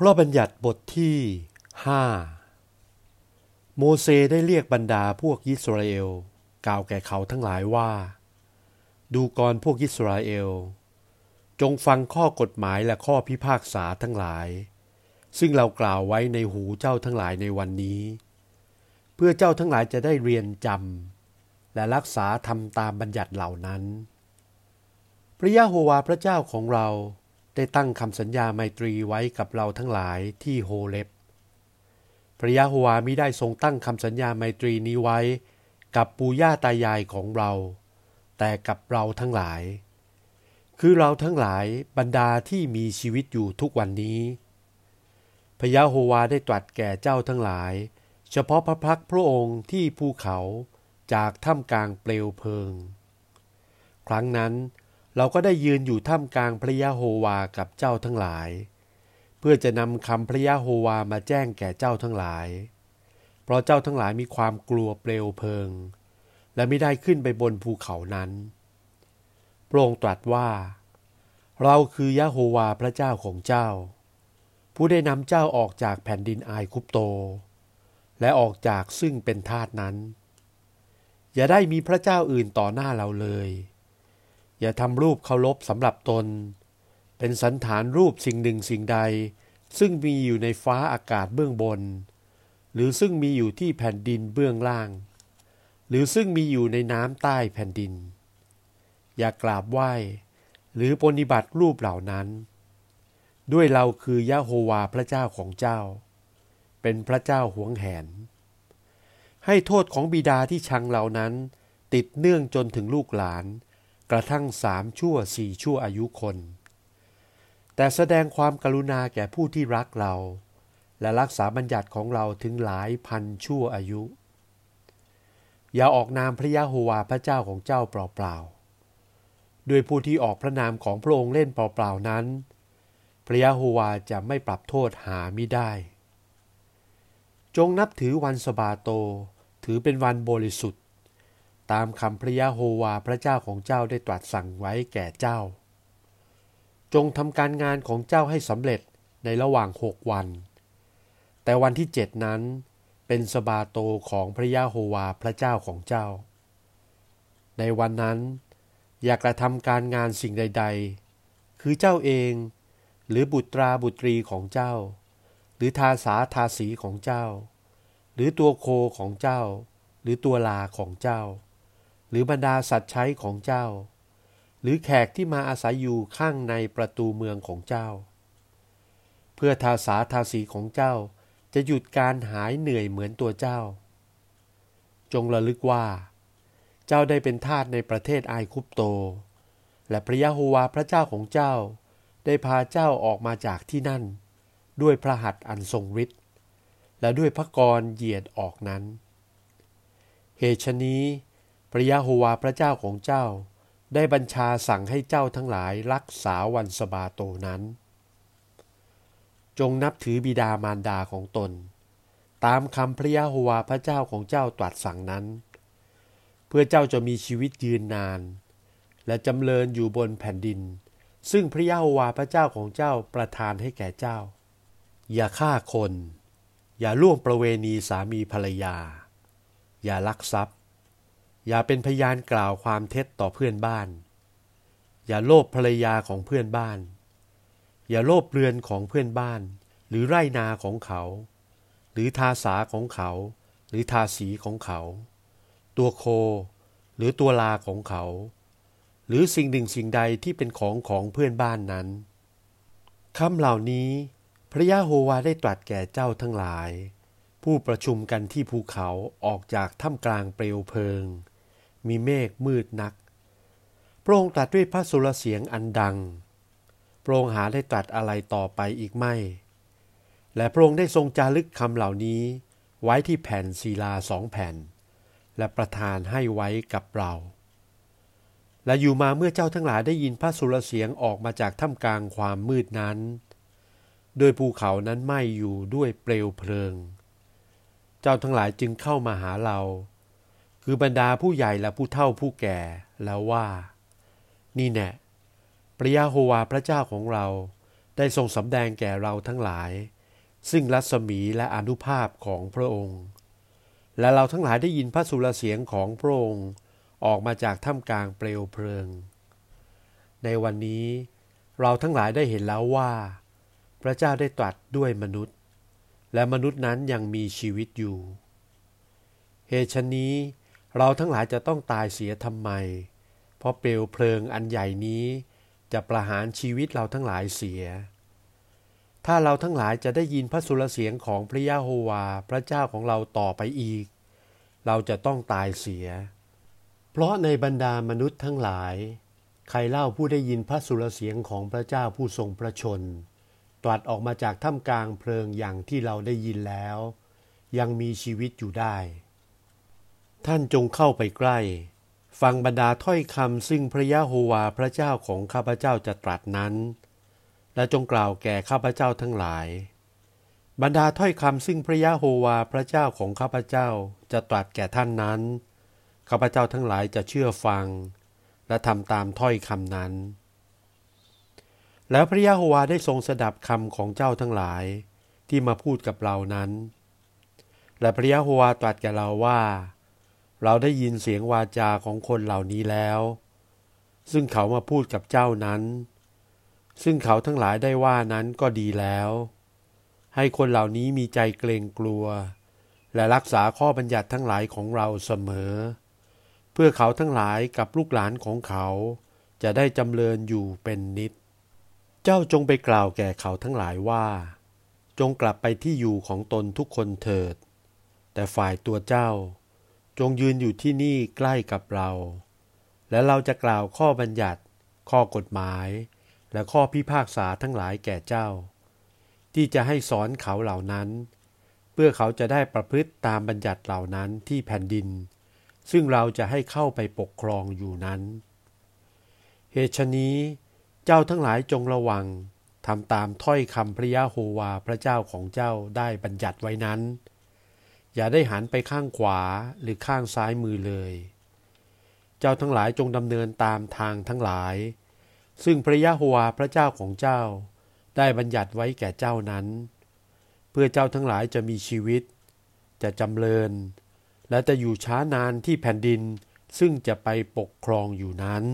พระบัญญัติบทที่ห้าโมเสได้เรียกบรรดาพวกยิสราเอล กล่าวแก่เขาทั้งหลายว่า ดูกรพวกยิสราเอล จงฟังข้อกฎหมายและข้อพิพากษาทั้งหลาย ซึ่งเรากล่าวไว้ในหูเจ้าทั้งหลายในวันนี้ เพื่อเจ้าทั้งหลายจะได้เรียนจำและรักษาทำตามบัญญัติเหล่านั้น พระยะโฮวาพระเจ้าของเรา ได้ตั้งคำสัญญาไมตรีไว้กับเราทั้งหลายที่โฮเลบพระยะโฮวามิได้ทรงตั้งคำสัญญาไมตรีนี้ไว้ กับปู่ย่าตายายของเรา แต่กับเราทั้งหลาย คือเราทั้งหลายบรรดาที่มีชีวิตอยู่ทุกวันนี้ พระยะโฮวาได้ตรัสแก่เจ้าทั้งหลาย เฉพาะพระพักพระองค์ที่ภูเขาจากถ้ำกลางเปลวเพลิง ครั้งนั้น เราก็ได้ยืนอยู่ท่ามกลางพระยะโฮวากับเจ้าทั้งหลาย เพื่อจะนำคำพระยะโฮวามาแจ้งแก่เจ้าทั้งหลาย เพราะเจ้าทั้งหลายมีความกลัวเปลวเพลิง และไม่ได้ขึ้นไปบนภูเขานั้นพระองค์ตรัสว่า เราคือยะโฮวาพระเจ้าของเจ้า ผู้ได้นำเจ้าออกจากแผ่นดินอายคุปโต และออกจากซึ่งเป็นทาสนั้น อย่าได้มีพระเจ้าอื่นต่อหน้าเราเลย อย่าทำรูปเคารพสำหรับตน เป็นสันฐานรูปสิ่งหนึ่งสิ่งใด ซึ่งมีอยู่ในฟ้าอากาศเบื้องบน หรือซึ่งมีอยู่ที่แผ่นดินเบื้องล่าง หรือซึ่งมีอยู่ในน้ำใต้แผ่นดิน อย่ากราบไหว้ หรือปฏิบัติรูปเหล่านั้น ด้วยเราคือยะโฮวาพระเจ้าของเจ้า เป็นพระเจ้าหวงแหน ให้โทษของบิดาที่ชังเหล่านั้น ติดเนื่องจนถึงลูกหลาน กระทั่งสามชั่วสี่ชั่วอายุคน แต่แสดงความกรุณาแก่ผู้ที่รักเรา และรักษาบัญญัติของเราถึงหลายพันชั่วอายุ อย่าออกนามพระยะโฮวาพระเจ้าของเจ้าเปล่าๆด้วยผู้ที่ออกพระนามของพระองค์เล่นเปล่าๆนั้น พระยะโฮวาจะไม่ปรับโทษหาไม่ได้ จงนับถือวันสบาโตถือเป็นวันบริสุทธิ ตามคำพระยะโฮวาพระเจ้าของเจ้าได้ตรัสสั่งไว้แก่เจ้า จงทำการงานของเจ้าให้สำเร็จในระหว่างหกวัน แต่วันที่เจ็ดนั้นเป็นสบาโตของพระยะโฮวาพระเจ้าของเจ้า ในวันนั้น อย่ากระทำการงานสิ่งใด ๆ คือเจ้าเองหรือบุตราบุตรีของเจ้า หรือทาสาทาสีของเจ้า หรือตัวโคของเจ้า หรือตัวลาของเจ้า รือบรรดาสัตว์ใช้ของเจ้า หรือแขกที่มาอาศัยอยู่ข้างในประตูเมืองของเจ้า เพื่อทาสาทาสีของเจ้าจะหยุดการหายเหนื่อยเหมือนตัวเจ้า จงระลึกว่า เจ้าได้เป็นทาสในประเทศไอคุปโต และพระยะโฮวาพระเจ้าของเจ้า ได้พาเจ้าออกมาจากที่นั่น ด้วยพระหัตถ์อันทรงฤทธิ์และด้วยพระกรเหยียดออกนั้น เหตุนี้ ระยะโฮวาพระเจ้าของเจ้า ได้บัญชาสั่งให้เจ้าทั้งหลายรักษาวันสบาโตนั้น จงนับถือบิดามารดาของตน ตามคำพระยะโฮวาพระเจ้าของเจ้าตรัสสั่งนั้น เพื่อเจ้าจะมีชีวิตยืนนาน และจำเริญอยู่บนแผ่นดิน ซึ่งพระยะโฮวาพระเจ้าของเจ้าประทานให้แก่เจ้า อย่าฆ่าคน อย่าล่วงประเวณีสามีภรรยา อย่าลักทรัพย อย่าเป็นพยานกล่าวความเท็จต่อเพื่อนบ้าน อย่าโลภภรรยาของเพื่อนบ้าน อย่าโลภเรือนของเพื่อนบ้าน หรือไร่นาของเขา หรือทาสาของเขา หรือทาสีของเขา ตัวโค หรือตัวลาของเขา หรือสิ่งหนึ่งสิ่งใดที่เป็นของของเพื่อนบ้านนั้นคำเหล่านี้พระยะโฮวาได้ตรัสแก่เจ้าทั้งหลาย ผู้ประชุมกันที่ภูเขาออกจากถ้ำกลางเปลวเพลิง มีเมฆมืดนัก พระองค์ตรัสด้วยพระสุรเสียงอันดัง พระองค์หาได้ตรัสอะไรต่อไปอีกไม่ และพระองค์ได้ทรงจารึกคำเหล่านี้ไว้ที่แผ่นศิลาสองแผ่น และประทานให้ไว้กับเรา และอยู่มาเมื่อเจ้าทั้งหลายได้ยินพระสุรเสียงออกมาจากถ้ำกลางความมืดนั้น โดยภูเขานั้นไหม้อยู่ด้วยเปลวเพลิง เจ้าทั้งหลายจึงเข้ามาหาเรา คือบรรดาผู้ใหญ่และผู้เฒ่าผู้แก่แล้วว่า นี่แน่พระยาโฮวาพระเจ้าของเราได้ทรงสำแดงแก่เราทั้งหลาย ซึ่งรัศมีและอนุภาพของพระองค์ และเราทั้งหลายได้ยินพระสุรเสียงของพระองค์ออกมาจากถ้ำกลางเปลวเพลิง ในวันนี้เราทั้งหลายได้เห็นแล้วว่า พระเจ้าได้ตรัสด้วยมนุษย์ และมนุษย์นั้นยังมีชีวิตอยู่ เหตุฉนี้ เราทั้งหลายจะต้องตายเสียทำไม เพราะเปลวเพลิงอันใหญ่นี้ จะประหารชีวิตเราทั้งหลายเสีย ถ้าเราทั้งหลายจะได้ยินพระสุรเสียงของพระยะโฮวาพระเจ้าของเราต่อไปอีก เราจะต้องตายเสีย เพราะในบรรดามนุษย์ทั้งหลาย ใครเล่าผู้ได้ยินพระสุรเสียงของพระเจ้าผู้ทรงพระชน ตรัสออกมาจากถ้ำกลางเพลิงอย่างที่เราได้ยินแล้ว ยังมีชีวิตอยู่ได้ ท่านจงเข้าไปใกล้ ฟังบรรดาถ้อยคำซึ่งพระยะโฮวาพระเจ้าของข้าพเจ้าจะตรัสนั้น และจงกล่าวแก่ข้าพเจ้าทั้งหลาย บรรดาถ้อยคำซึ่งพระยะโฮวาพระเจ้าของข้าพเจ้าจะตรัสแก่ท่านนั้น ข้าพเจ้าทั้งหลายจะเชื่อฟัง และทำตามถ้อยคำนั้น แล้วพระยะโฮวาได้ทรงสดับคำของเจ้าทั้งหลายที่มาพูดกับเรานั้น และพระยะโฮวาตรัสแก่เราว่า เราได้ยินเสียงวาจาของคนเหล่านี้แล้ว ซึ่งเขามาพูดกับเจ้านั้น ซึ่งเขาทั้งหลายได้ว่านั้นก็ดีแล้ว ให้คนเหล่านี้มีใจเกรงกลัว และรักษาข้อบัญญัติทั้งหลายของเราเสมอ เพื่อเขาทั้งหลายกับลูกหลานของเขาจะได้จำเริญอยู่เป็นนิด เจ้าจงไปกล่าวแก่เขาทั้งหลายว่า จงกลับไปที่อยู่ของตนทุกคนเถิด แต่ฝ่ายตัวเจ้า จงยืนอยู่ที่นี่ใกล้กับเรา และเราจะกล่าวข้อบัญญัติ ข้อกฎหมาย และข้อพิพากษาทั้งหลายแก่เจ้า ที่จะให้สอนเขาเหล่านั้น เพื่อเขาจะได้ประพฤติตามบัญญัติเหล่านั้นที่แผ่นดิน ซึ่งเราจะให้เข้าไปปกครองอยู่นั้น เหตุฉนี้เจ้าทั้งหลายจงระวังทำตามถ้อยคำพระยะโฮวาพระเจ้าของเจ้าได้บัญญัติไว้นั้น อย่าได้หันไปข้างขวาหรือข้างซ้ายมือเลย เจ้าทั้งหลายจงดำเนินตามทางทั้งหลาย ซึ่งพระยะโฮวาพระเจ้าของเจ้า ได้บัญญัติไว้แก่เจ้านั้น เพื่อเจ้าทั้งหลายจะมีชีวิต จะจำเริญ และจะอยู่ช้านานที่แผ่นดินซึ่งจะไปปกครองอยู่นั้น